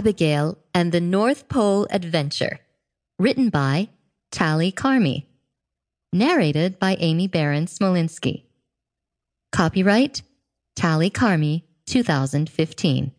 Abigail and the North Pole Adventure, written by Tally Carmi, narrated by Amy Baron Smolinski. Copyright Tally Carmi 2015.